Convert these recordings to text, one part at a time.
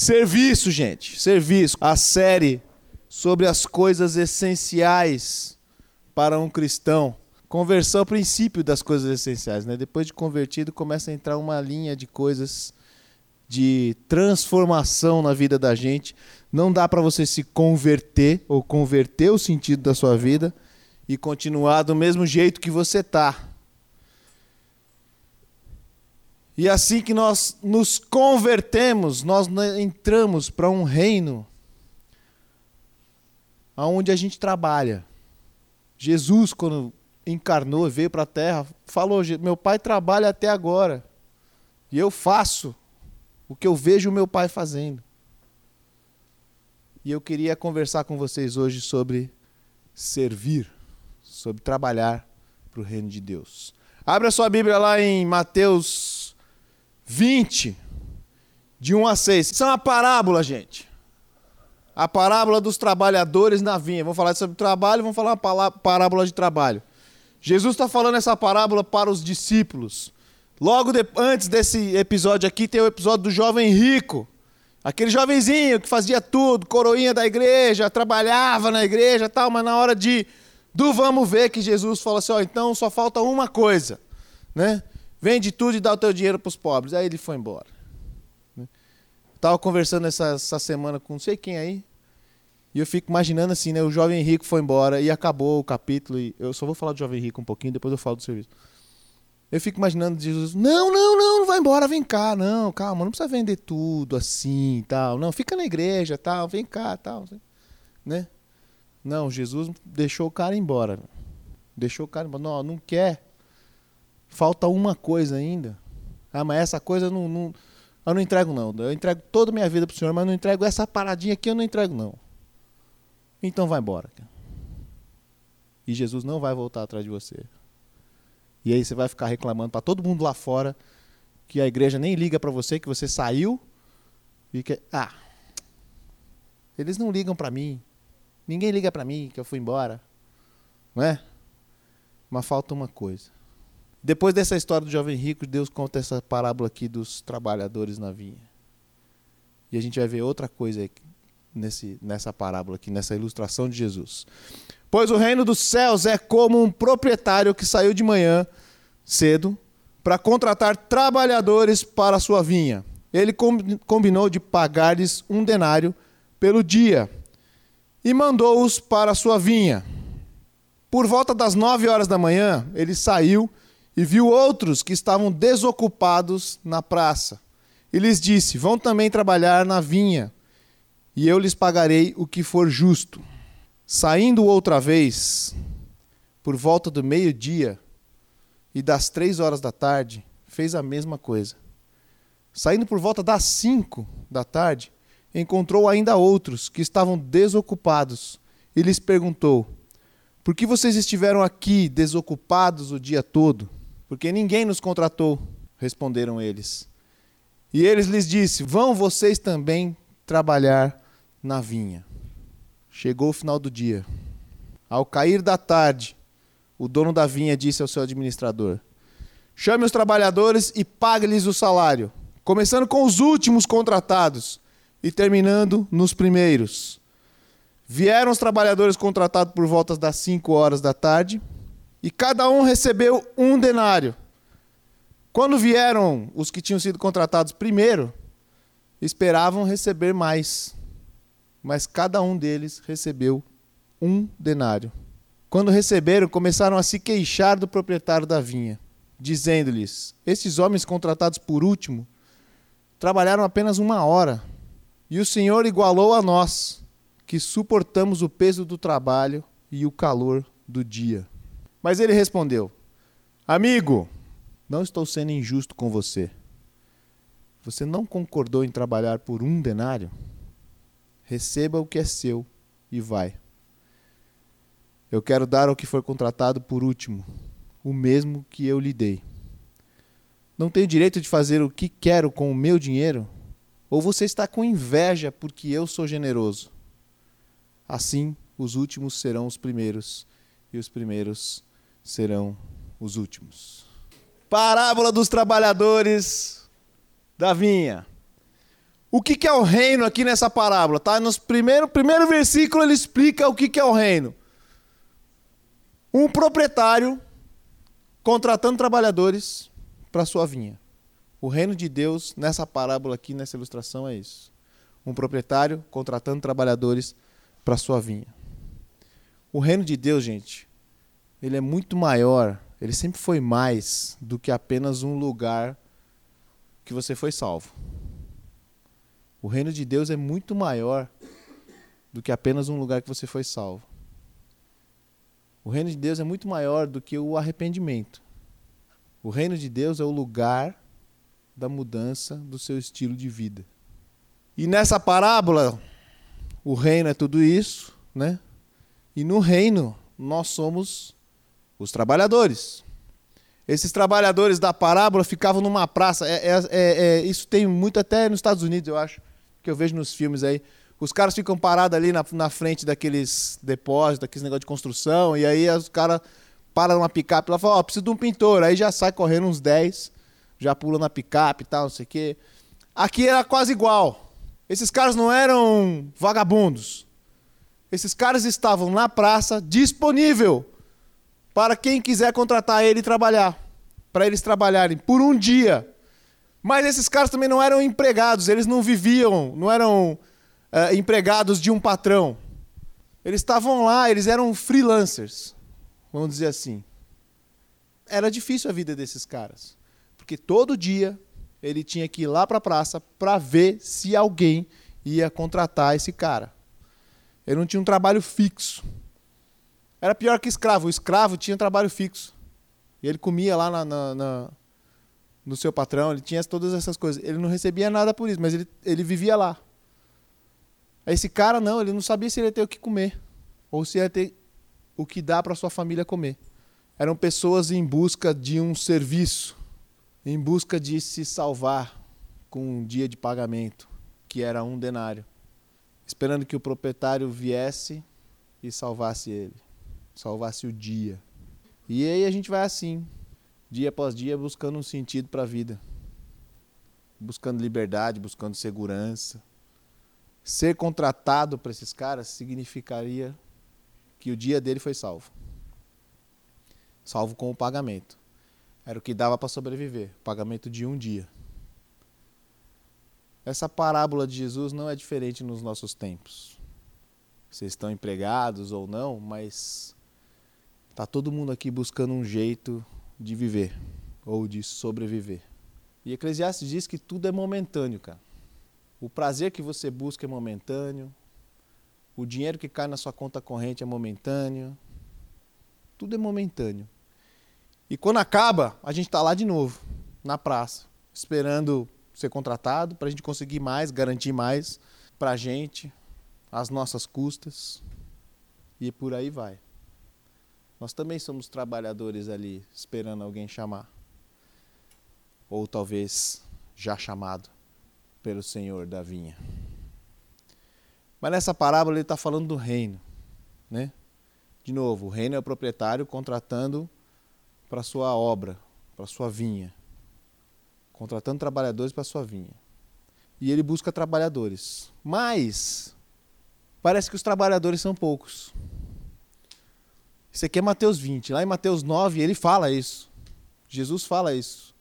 Serviço, gente, serviço. A série sobre as coisas essenciais para um cristão. Conversão é o princípio das coisas essenciais, né? Depois de convertido, começa a entrar uma linha de coisas de transformação na vida da gente. Não dá para você se converter ou converter o sentido da sua vida e continuar do mesmo jeito que você tá. E assim que nós nos convertemos, nós entramos para um reino onde a gente trabalha. Jesus, quando encarnou e veio para a terra, falou: Meu pai trabalha até agora, e eu faço o que eu vejo meu pai fazendo. E eu queria conversar com vocês hoje sobre servir, sobre trabalhar para o reino de Deus. Abra sua Bíblia lá em Mateus 20, de 1 a 6. Isso é uma parábola, gente. A parábola dos trabalhadores na vinha. Vamos falar sobre trabalho, vamos falar uma parábola de trabalho. Jesus está falando essa parábola para os discípulos. Logo de, antes desse episódio aqui, tem o episódio do jovem rico. Aquele jovenzinho que fazia tudo, coroinha da igreja, trabalhava na igreja tal, mas na hora de do vamos ver que Jesus fala assim: ó, então só falta uma coisa, né? Vende tudo e dá o teu dinheiro para os pobres. Aí ele foi embora. Estava conversando essa, essa semana com não sei quem aí. E eu fico imaginando assim, né? O jovem rico foi embora e acabou o capítulo. E eu só vou falar do jovem rico um pouquinho, depois eu falo do serviço. Eu fico imaginando Jesus, não, não, não, não vai embora, vem cá, não, calma, não precisa vender tudo assim, tal, não, fica na igreja, tal, vem cá, tal, né? Não, Jesus deixou o cara embora, deixou o cara embora, não, não quer, Falta uma coisa ainda. Ah, mas essa coisa eu não, não, eu não entrego não. Eu entrego toda a minha vida para o Senhor, mas não entrego essa paradinha aqui, eu não entrego não. Então vai embora. E Jesus não vai voltar atrás de você. E aí você vai ficar reclamando para todo mundo lá fora que a igreja nem liga para você, que você saiu e que ah, eles não ligam para mim. Ninguém liga para mim que eu fui embora. Não é? Mas falta uma coisa. Depois dessa história do jovem rico, Deus conta essa parábola aqui dos trabalhadores na vinha. E a gente vai ver outra coisa nesse, nessa parábola aqui, nessa ilustração de Jesus. Pois o reino dos céus é como um proprietário que saiu de manhã cedo para contratar trabalhadores para a sua vinha. Ele combinou de pagar-lhes um denário pelo dia e mandou-os para a sua vinha. Por volta das nove horas da manhã, ele saiu e viu outros que estavam desocupados na praça. E lhes disse: Vão também trabalhar na vinha, e eu lhes pagarei o que for justo. Saindo outra vez, por volta do meio-dia e das três horas da tarde, fez a mesma coisa. Saindo por volta das cinco da tarde, encontrou ainda outros que estavam desocupados e lhes perguntou: Por que vocês estiveram aqui desocupados o dia todo? Porque ninguém nos contratou, responderam eles. E eles lhes disse: Vão vocês também trabalhar na vinha. Chegou o final do dia. Ao cair da tarde, o dono da vinha disse ao seu administrador: Chame os trabalhadores e pague-lhes o salário, começando com os últimos contratados e terminando nos primeiros. Vieram os trabalhadores contratados por volta das 5 horas da tarde e cada um recebeu um denário. Quando vieram os que tinham sido contratados primeiro, esperavam receber mais, mas cada um deles recebeu um denário. Quando receberam, começaram a se queixar do proprietário da vinha, dizendo-lhes: Estes homens contratados por último trabalharam apenas uma hora, e o Senhor igualou a nós, que suportamos o peso do trabalho e o calor do dia. Mas ele respondeu: Amigo, não estou sendo injusto com você. Você não concordou em trabalhar por um denário? Receba o que é seu e vai. Eu quero dar ao que foi contratado por último, o mesmo que eu lhe dei. Não tenho direito de fazer o que quero com o meu dinheiro? Ou você está com inveja porque eu sou generoso? Assim, os últimos serão os primeiros, e os primeiros serão os últimos. Parábola dos trabalhadores da vinha. O que, que é o reino aqui nessa parábola? Tá? No primeiro, primeiro versículo ele explica o que, que é o reino. Um proprietário contratando trabalhadores para sua vinha. O reino de Deus, nessa parábola aqui, nessa ilustração, é isso. Um proprietário contratando trabalhadores para sua vinha. O reino de Deus, gente, ele é muito maior, ele sempre foi mais do que apenas um lugar que você foi salvo. O reino de Deus é muito maior do que apenas um lugar que você foi salvo. O reino de Deus é muito maior do que o arrependimento. O reino de Deus é o lugar da mudança do seu estilo de vida. E nessa parábola, o reino é tudo isso, né? E no reino, nós somos os trabalhadores. Esses trabalhadores da parábola ficavam numa praça. É, é, é, é, isso tem muito até nos Estados Unidos, eu acho, que eu vejo nos filmes aí. Os caras ficam parados ali na, na frente daqueles depósitos, daqueles negócios de construção, e aí os caras param numa picape lá e falam, ó, oh, preciso de um pintor. Aí já sai correndo uns 10, já pula na picape e tal, não sei o quê. Aqui era quase igual. Esses caras não eram vagabundos. Esses caras estavam na praça, disponível para quem quiser contratar ele e trabalhar. Para eles trabalharem por um dia. Mas esses caras também não eram empregados, eles não viviam, não eram uh, empregados de um patrão. Eles estavam lá, eles eram freelancers, vamos dizer assim. Era difícil a vida desses caras, porque todo dia ele tinha que ir lá para a praça para ver se alguém ia contratar esse cara. Ele não tinha um trabalho fixo. Era pior que escravo. O escravo tinha trabalho fixo. E ele comia lá na, na, na, no seu patrão, ele tinha todas essas coisas. Ele não recebia nada por isso, mas ele, ele vivia lá. Esse cara não, ele não sabia se ele ia ter o que comer. Ou se ia ter o que dar para sua família comer. Eram pessoas em busca de um serviço, em busca de se salvar com um dia de pagamento, que era um denário esperando que o proprietário viesse e salvasse ele, salvasse o dia. E aí a gente vai assim, dia após dia, buscando um sentido para a vida, buscando liberdade, buscando segurança. Ser contratado para esses caras significaria que o dia dele foi salvo. Salvo com o pagamento. Era o que dava para sobreviver, pagamento de um dia. Essa parábola de Jesus não é diferente nos nossos tempos. Vocês estão empregados ou não, mas está todo mundo aqui buscando um jeito de viver ou de sobreviver. E Eclesiastes diz que tudo é momentâneo, cara. O prazer que você busca é momentâneo, o dinheiro que cai na sua conta corrente é momentâneo, tudo é momentâneo. E quando acaba, a gente está lá de novo, na praça, esperando ser contratado, para a gente conseguir mais, garantir mais para a gente, as nossas custas, e por aí vai. Nós também somos trabalhadores ali, esperando alguém chamar. Ou talvez já chamado pelo Senhor da vinha. Mas nessa parábola ele está falando do reino. Né? De novo, o reino é o proprietário contratando para sua obra, para sua vinha contratando trabalhadores para sua vinha. E ele busca trabalhadores. Mas parece que os trabalhadores são poucos. Isso aqui é Mateus 20. Lá em Mateus 9 ele fala isso. Jesus fala isso.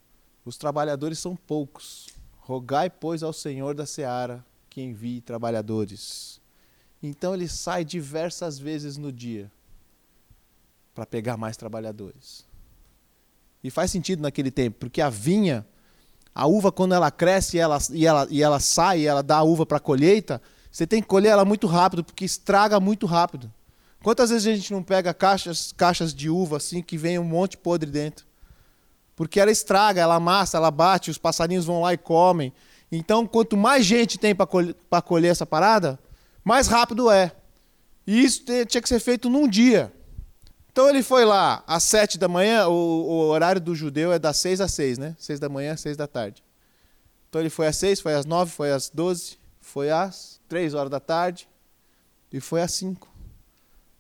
Os trabalhadores são poucos. Rogai, pois, ao Senhor da seara que envie trabalhadores. Então ele sai diversas vezes no dia para pegar mais trabalhadores. E faz sentido naquele tempo, porque a vinha a uva, quando ela cresce e ela, e ela, e ela sai, e ela dá a uva para a colheita, você tem que colher ela muito rápido, porque estraga muito rápido. Quantas vezes a gente não pega caixas, caixas de uva assim que vem um monte podre dentro? Porque ela estraga, ela amassa, ela bate, os passarinhos vão lá e comem. Então, quanto mais gente tem para colher, colher essa parada, mais rápido é. E isso tinha que ser feito num dia. Então ele foi lá às sete da manhã, o, o, horário do judeu é das seis às seis, né? Seis da manhã, seis da tarde. Então ele foi às seis, foi às nove, foi às doze, foi às três horas da tarde e foi às cinco.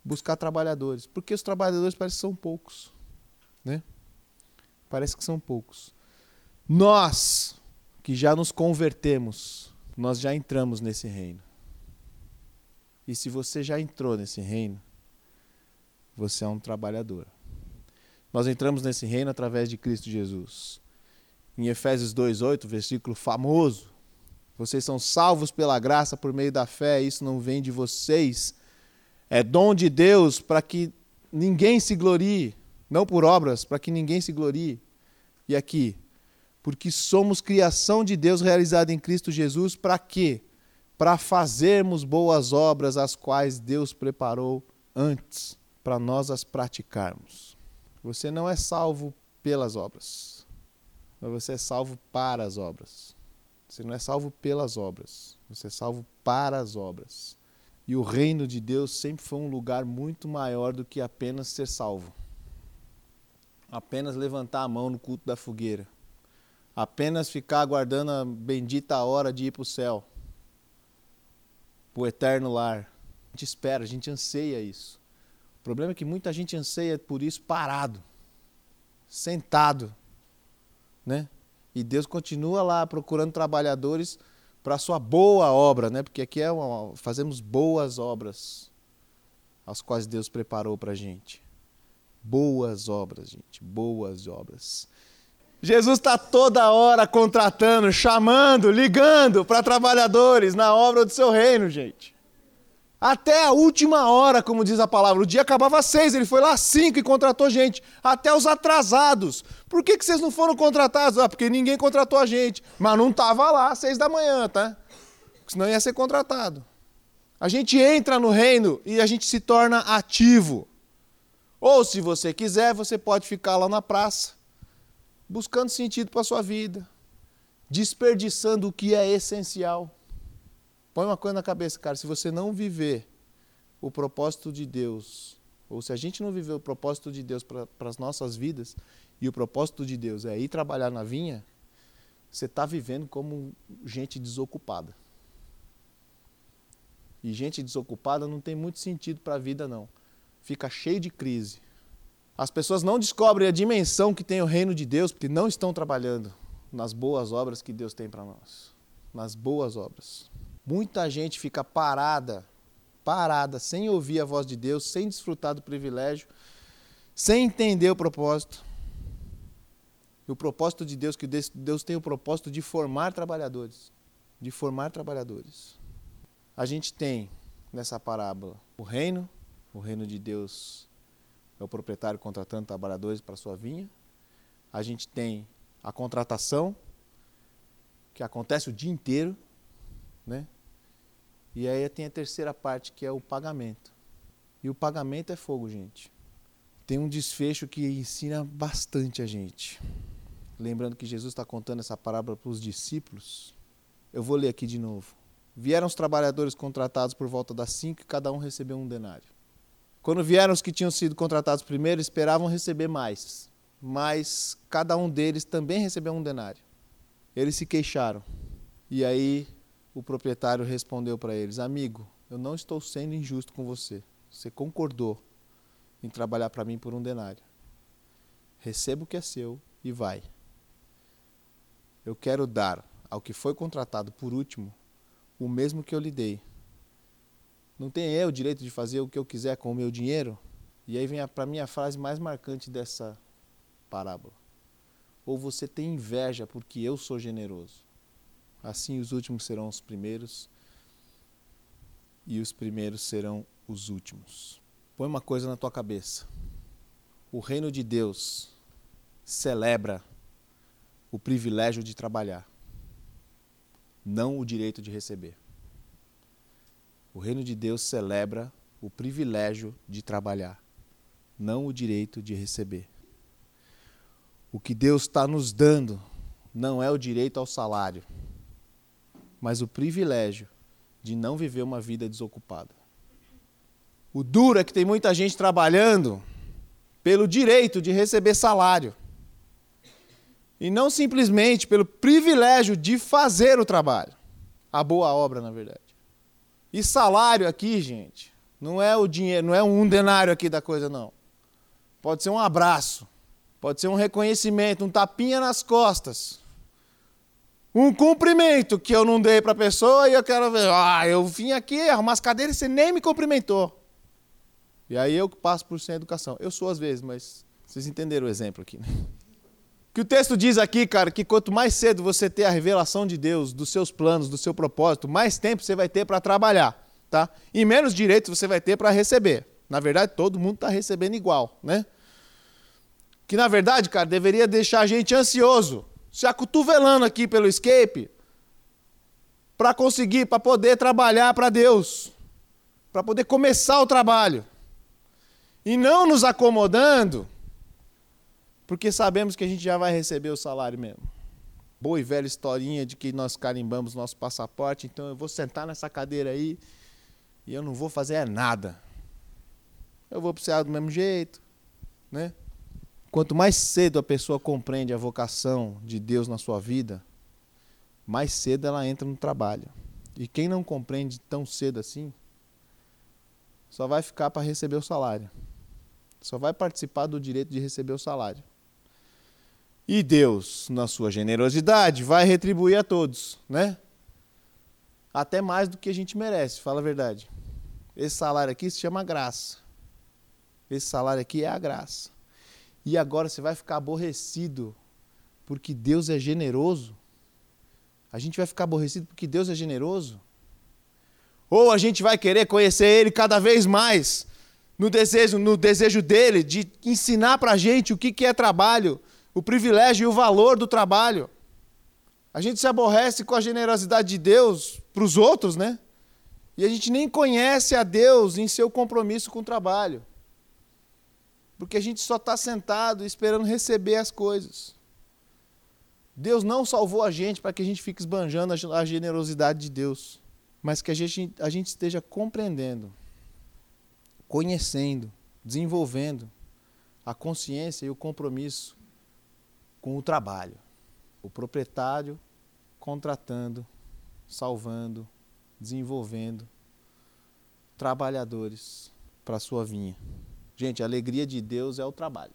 Buscar trabalhadores. Porque os trabalhadores parecem que são poucos. Né? Parece que são poucos. Nós, que já nos convertemos, nós já entramos nesse reino. E se você já entrou nesse reino, você é um trabalhador. Nós entramos nesse reino através de Cristo Jesus. Em Efésios 2:8, versículo famoso, vocês são salvos pela graça por meio da fé, isso não vem de vocês, é dom de Deus para que ninguém se glorie, não por obras, para que ninguém se glorie. E aqui, porque somos criação de Deus realizada em Cristo Jesus, para quê? Para fazermos boas obras, as quais Deus preparou antes, para nós as praticarmos. Você não é salvo pelas obras, mas você é salvo para as obras. Você não é salvo pelas obras, você é salvo para as obras. E o reino de Deus sempre foi um lugar muito maior do que apenas ser salvo. Apenas levantar a mão no culto da fogueira apenas ficar aguardando a bendita hora de ir para o céu, para o eterno lar. A gente espera, a gente anseia isso. O problema é que muita gente anseia por isso parado, sentado, né? E Deus continua lá procurando trabalhadores para a sua boa obra, né? Porque aqui é uma, fazemos boas obras, as quais Deus preparou para a gente. Boas obras, gente, boas obras. Jesus está toda hora contratando, chamando, ligando para trabalhadores na obra do seu reino, gente. Até a última hora, como diz a palavra. O dia acabava às seis, ele foi lá às cinco e contratou gente. Até os atrasados. Por que, que vocês não foram contratados? Ah, porque ninguém contratou a gente. Mas não estava lá às seis da manhã, tá? Senão ia ser contratado. A gente entra no reino e a gente se torna ativo. Ou, se você quiser, você pode ficar lá na praça buscando sentido para a sua vida, desperdiçando o que é essencial. Põe uma coisa na cabeça, cara, se você não viver o propósito de Deus, ou se a gente não viver o propósito de Deus para as nossas vidas, e o propósito de Deus é ir trabalhar na vinha, você está vivendo como gente desocupada. E gente desocupada não tem muito sentido para a vida, não. Fica cheio de crise. As pessoas não descobrem a dimensão que tem o reino de Deus porque não estão trabalhando nas boas obras que Deus tem para nós. Nas boas obras. Muita gente fica parada, parada, sem ouvir a voz de Deus, sem desfrutar do privilégio, sem entender o propósito. E o propósito de Deus, que Deus tem o propósito de formar trabalhadores. De formar trabalhadores. A gente tem nessa parábola o reino, o reino de Deus é o proprietário contratando trabalhadores para sua vinha. A gente tem a contratação, que acontece o dia inteiro, né? E aí tem a terceira parte, que é o pagamento. E o pagamento é fogo, gente. Tem um desfecho que ensina bastante a gente. Lembrando que Jesus está contando essa parábola para os discípulos. Eu vou ler aqui de novo. Vieram os trabalhadores contratados por volta das cinco e cada um recebeu um denário. Quando vieram os que tinham sido contratados primeiro, esperavam receber mais, mas cada um deles também recebeu um denário. Eles se queixaram. E aí o proprietário respondeu para eles: Amigo, eu não estou sendo injusto com você. Você concordou em trabalhar para mim por um denário. Receba o que é seu e vai. Eu quero dar ao que foi contratado por último o mesmo que eu lhe dei não tenho eu o direito de fazer o que eu quiser com o meu dinheiro? E aí vem para mim a frase mais marcante dessa parábola. Ou você tem inveja porque eu sou generoso. Assim os últimos serão os primeiros e os primeiros serão os últimos. Põe uma coisa na tua cabeça. O reino de Deus celebra o privilégio de trabalhar, não o direito de receber. O reino de Deus celebra o privilégio de trabalhar, não o direito de receber. O que Deus está nos dando não é o direito ao salário, mas o privilégio de não viver uma vida desocupada. O duro é que tem muita gente trabalhando pelo direito de receber salário. E não simplesmente pelo privilégio de fazer o trabalho. A boa obra, na verdade. E salário aqui, gente, não é o dinheiro, não é um denário aqui da coisa, não. Pode ser um abraço, pode ser um reconhecimento, um tapinha nas costas. Um cumprimento que eu não dei para a pessoa e eu quero ver, ah, eu vim aqui arrumar as cadeiras e você nem me cumprimentou. E aí eu passo por sem educação. Eu sou às vezes, mas vocês entenderam o exemplo aqui. Né? que o texto diz aqui, cara, que quanto mais cedo você ter a revelação de Deus, dos seus planos, do seu propósito, mais tempo você vai ter para trabalhar, tá? E menos direitos você vai ter para receber. Na verdade, todo mundo está recebendo igual, né? Que na verdade, cara, deveria deixar a gente ansioso se acotovelando aqui pelo escape para conseguir, para poder trabalhar para Deus, para poder começar o trabalho. E não nos acomodando, porque sabemos que a gente já vai receber o salário mesmo. Boa e velha historinha de que nós carimbamos nosso passaporte, então eu vou sentar nessa cadeira aí e eu não vou fazer nada. Eu vou precisar do mesmo jeito, né? Quanto mais cedo a pessoa compreende a vocação de Deus na sua vida, mais cedo ela entra no trabalho. E quem não compreende tão cedo assim, só vai ficar para receber o salário. Só vai participar do direito de receber o salário. E Deus, na sua generosidade, vai retribuir a todos, né? Até mais do que a gente merece, fala a verdade. Esse salário aqui se chama graça. Esse salário aqui é a graça e agora você vai ficar aborrecido porque Deus é generoso? A gente vai ficar aborrecido porque Deus é generoso? Ou a gente vai querer conhecer Ele cada vez mais no desejo, no desejo dele de ensinar para a gente o que, que é trabalho, o privilégio e o valor do trabalho? A gente se aborrece com a generosidade de Deus para os outros, né? E a gente nem conhece a Deus em seu compromisso com o trabalho porque a gente só está sentado esperando receber as coisas. Deus não salvou a gente para que a gente fique esbanjando a generosidade de Deus, mas que a gente, a gente esteja compreendendo, conhecendo, desenvolvendo a consciência e o compromisso com o trabalho. O proprietário contratando, salvando, desenvolvendo trabalhadores para a sua vinha. Gente, a alegria de Deus é o trabalho.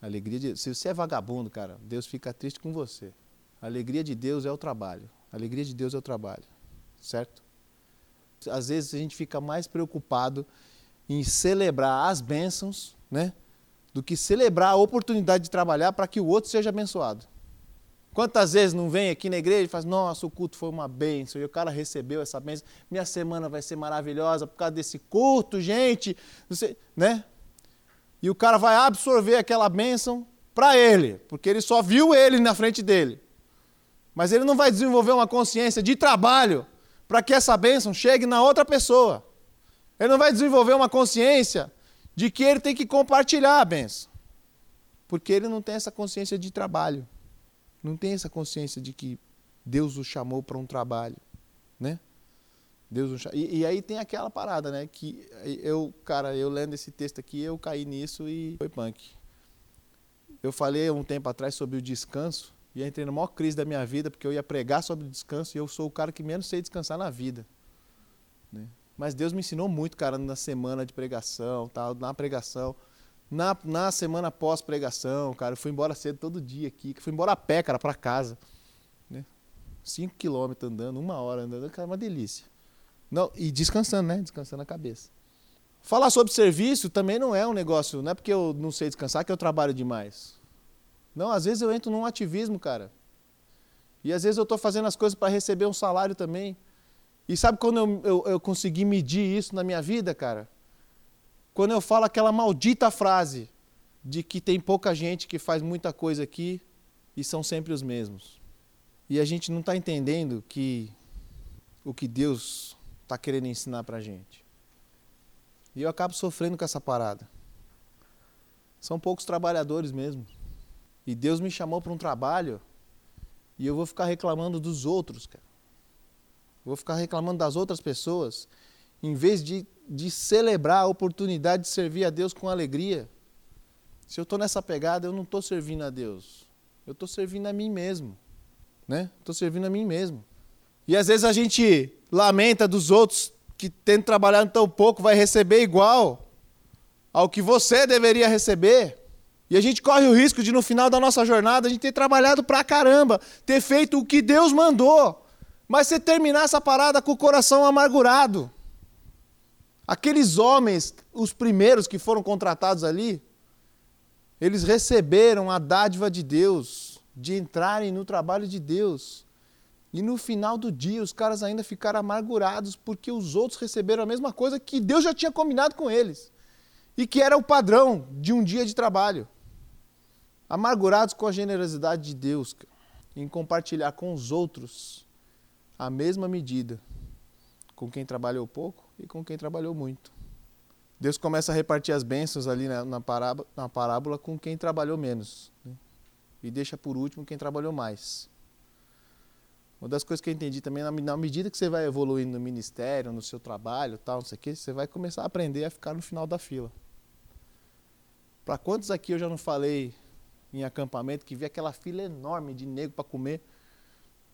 A alegria de... Se você é vagabundo, cara, Deus fica triste com você. A alegria de Deus é o trabalho. A alegria de Deus é o trabalho. Certo? Às vezes a gente fica mais preocupado em celebrar as bênçãos, né? Do que celebrar a oportunidade de trabalhar para que o outro seja abençoado. Quantas vezes não vem aqui na igreja e faz, nossa, o culto foi uma bênção, e o cara recebeu essa bênção, minha semana vai ser maravilhosa por causa desse culto, gente, você, né? E o cara vai absorver aquela bênção para ele, porque ele só viu ele na frente dele. Mas ele não vai desenvolver uma consciência de trabalho para que essa bênção chegue na outra pessoa. Ele não vai desenvolver uma consciência de que ele tem que compartilhar a bênção. Porque ele não tem essa consciência de trabalho. Não tem essa consciência de que Deus o chamou para um trabalho, né? Deus e, e, aí tem aquela parada, né? Que eu, cara, eu lendo esse texto aqui, eu caí nisso e foi punk. Eu falei um tempo atrás sobre o descanso e entrei na maior crise da minha vida porque eu ia pregar sobre descanso e eu sou o cara que menos sei descansar na vida. Né? Mas Deus me ensinou muito, cara, na semana de pregação, tal, na pregação. Na, na semana pós-pregação, cara, eu fui embora cedo todo dia aqui, fui embora a pé, cara, para casa. Né? Cinco quilômetros andando, uma hora andando, cara, uma delícia. Não, e descansando, né? Descansando a cabeça. Falar sobre serviço também não é um negócio, não é porque eu não sei descansar que eu trabalho demais. Não, às vezes eu entro num ativismo, cara. E às vezes eu estou fazendo as coisas para receber um salário também. E sabe quando eu, eu, eu consegui medir isso na minha vida, cara? Quando eu falo aquela maldita frase de que tem pouca gente que faz muita coisa aqui e são sempre os mesmos. E a gente não está entendendo que o que Deus está querendo ensinar para a gente. E eu acabo sofrendo com essa parada. São poucos trabalhadores mesmo. E Deus me chamou para um trabalho e eu vou ficar reclamando dos outros, cara. Vou ficar reclamando das outras pessoas, em vez de, de celebrar a oportunidade de servir a Deus com alegria. Se eu estou nessa pegada, eu não estou servindo a Deus. Eu estou servindo a mim mesmo. Né? Estou servindo a mim mesmo. E às vezes a gente lamenta dos outros que tendo trabalhado tão pouco vai receber igual ao que você deveria receber. E a gente corre o risco de, no final da nossa jornada, a gente ter trabalhado pra caramba, ter feito o que Deus mandou, mas você terminar essa parada com o coração amargurado. Aqueles homens, os primeiros que foram contratados ali, eles receberam a dádiva de Deus, de entrarem no trabalho de Deus. E no final do dia, os caras ainda ficaram amargurados porque os outros receberam a mesma coisa que Deus já tinha combinado com eles. E que era o padrão de um dia de trabalho. Amargurados com a generosidade de Deus, em compartilhar com os outros a mesma medida, com quem trabalhou pouco e com quem trabalhou muito. Deus começa a repartir as bênçãos ali na, na, parábola, na parábola com quem trabalhou menos. Né? E deixa por último quem trabalhou mais. Uma das coisas que eu entendi também, na, na medida que você vai evoluindo no ministério, no seu trabalho, tal, não sei o quê, você vai começar a aprender a ficar no final da fila. Para quantos aqui eu já não falei em acampamento que vi aquela fila enorme de negro para comer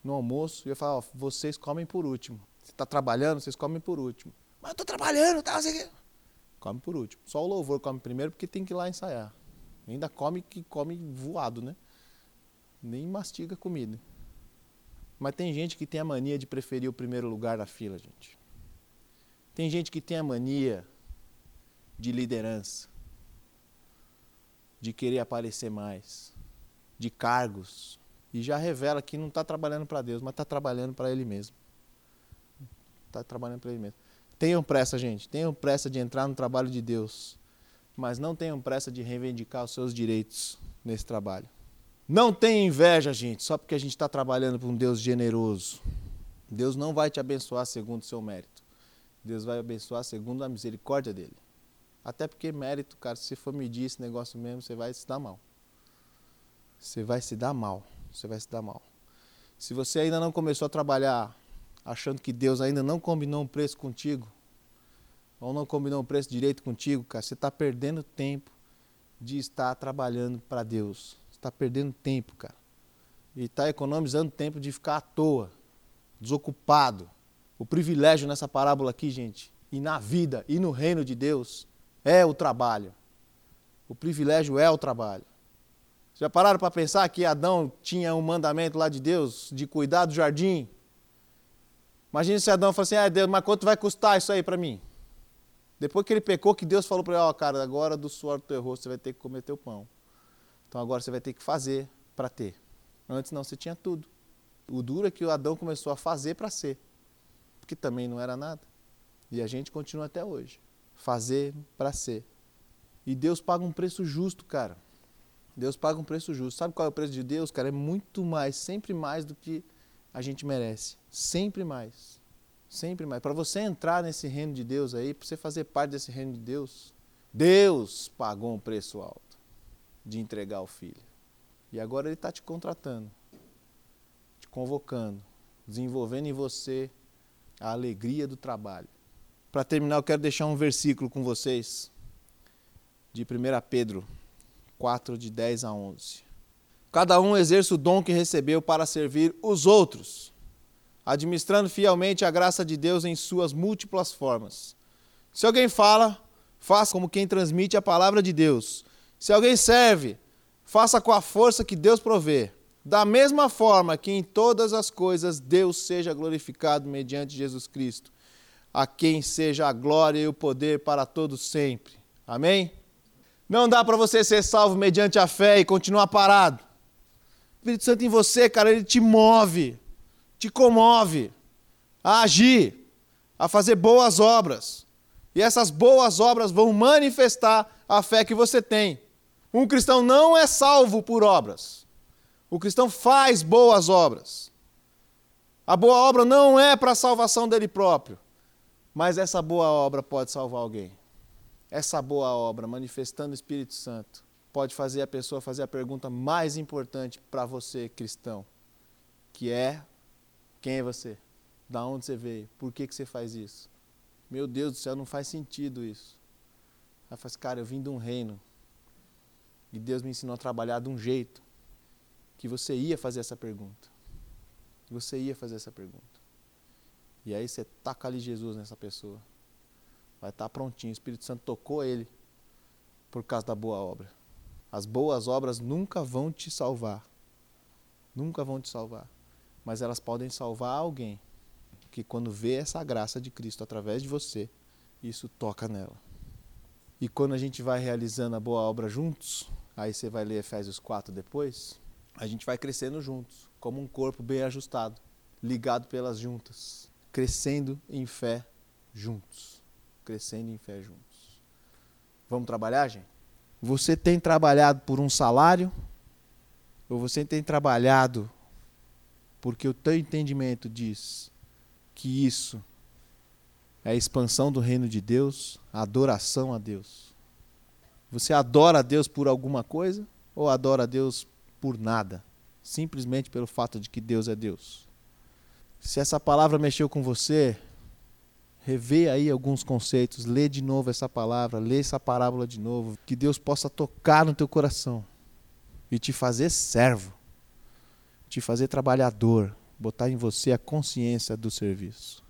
no almoço e eu falo, vocês comem por último. Você está trabalhando, vocês comem por último. Mas eu estou trabalhando, tá, sei Come por último. Só o louvor come primeiro porque tem que ir lá ensaiar. Ainda come que come voado, né? Nem mastiga comida. Mas tem gente que tem a mania de preferir o primeiro lugar na fila, gente. Tem gente que tem a mania de liderança, de querer aparecer mais, de cargos, e já revela que não está trabalhando para Deus, mas está trabalhando para Ele mesmo. Está trabalhando para Ele mesmo. Tenham pressa, gente. Tenham pressa de entrar no trabalho de Deus. Mas não tenham pressa de reivindicar os seus direitos nesse trabalho. Não tenha inveja, gente, só porque a gente está trabalhando para um Deus generoso. Deus não vai te abençoar segundo o seu mérito. Deus vai abençoar segundo a misericórdia dele. Até porque mérito, cara, se for medir esse negócio mesmo, você vai se dar mal. Você vai se dar mal. Você vai se dar mal. Se você ainda não começou a trabalhar achando que Deus ainda não combinou um preço contigo, ou não combinou um preço direito contigo, cara, você está perdendo tempo de estar trabalhando para Deus. Você está perdendo tempo, cara. E está economizando tempo de ficar à toa, desocupado. O privilégio nessa parábola aqui, gente, e na vida e no reino de Deus, é o trabalho. O privilégio é o trabalho. Já pararam para pensar que Adão tinha um mandamento lá de Deus de cuidar do jardim? Imagina se Adão falasse assim, ah, Deus, mas quanto vai custar isso aí para mim? Depois que ele pecou, que Deus falou para ele, ó, oh, cara, agora do suor do teu rosto você vai ter que comer teu pão. Então agora você vai ter que fazer para ter. Antes não, você tinha tudo. O duro é que o Adão começou a fazer para ser. Porque também não era nada. E a gente continua até hoje. Fazer para ser. E Deus paga um preço justo, cara. Deus paga um preço justo. Sabe qual é o preço de Deus, cara? É muito mais, sempre mais do que a gente merece. Sempre mais. Sempre mais. Para você entrar nesse reino de Deus aí, para você fazer parte desse reino de Deus, Deus pagou um preço alto de entregar o filho. E agora ele está te contratando, te convocando, desenvolvendo em você a alegria do trabalho. Para terminar, eu quero deixar um versículo com vocês, de 1 Pedro 4, de 10 a 11. Cada um exerce o dom que recebeu para servir os outros, administrando fielmente a graça de Deus em suas múltiplas formas. Se alguém fala, faça como quem transmite a palavra de Deus. Se alguém serve, faça com a força que Deus provê. Da mesma forma que em todas as coisas Deus seja glorificado mediante Jesus Cristo, a quem seja a glória e o poder para todos sempre. Amém? Não dá para você ser salvo mediante a fé e continuar parado. Espírito Santo em você, cara, ele te move, te comove a agir, a fazer boas obras. E essas boas obras vão manifestar a fé que você tem. Um cristão não é salvo por obras. O cristão faz boas obras. A boa obra não é para a salvação dele próprio, mas essa boa obra pode salvar alguém. Essa boa obra, manifestando o Espírito Santo, pode fazer a pessoa fazer a pergunta mais importante para você, cristão, que é: quem é você? Da onde você veio? Por que, que você faz isso? Meu Deus do céu, não faz sentido isso. Aí faz, cara, eu vim de um reino e Deus me ensinou a trabalhar de um jeito que você ia fazer essa pergunta. Você ia fazer essa pergunta. E aí você taca ali Jesus nessa pessoa. Vai estar prontinho. O Espírito Santo tocou ele por causa da boa obra. As boas obras nunca vão te salvar. Nunca vão te salvar. Mas elas podem salvar alguém que, quando vê essa graça de Cristo através de você, isso toca nela. E quando a gente vai realizando a boa obra juntos, aí você vai ler Efésios 4 depois, a gente vai crescendo juntos, como um corpo bem ajustado, ligado pelas juntas, crescendo em fé juntos. Crescendo em fé juntos. Vamos trabalhar, gente? Você tem trabalhado por um salário? Ou você tem trabalhado porque o teu entendimento diz que isso é a expansão do reino de Deus, a adoração a Deus? Você adora a Deus por alguma coisa ou adora a Deus por nada? Simplesmente pelo fato de que Deus é Deus. Se essa palavra mexeu com você, rever aí alguns conceitos, lê de novo essa palavra, lê essa parábola de novo, que Deus possa tocar no teu coração e te fazer servo, te fazer trabalhador, botar em você a consciência do serviço.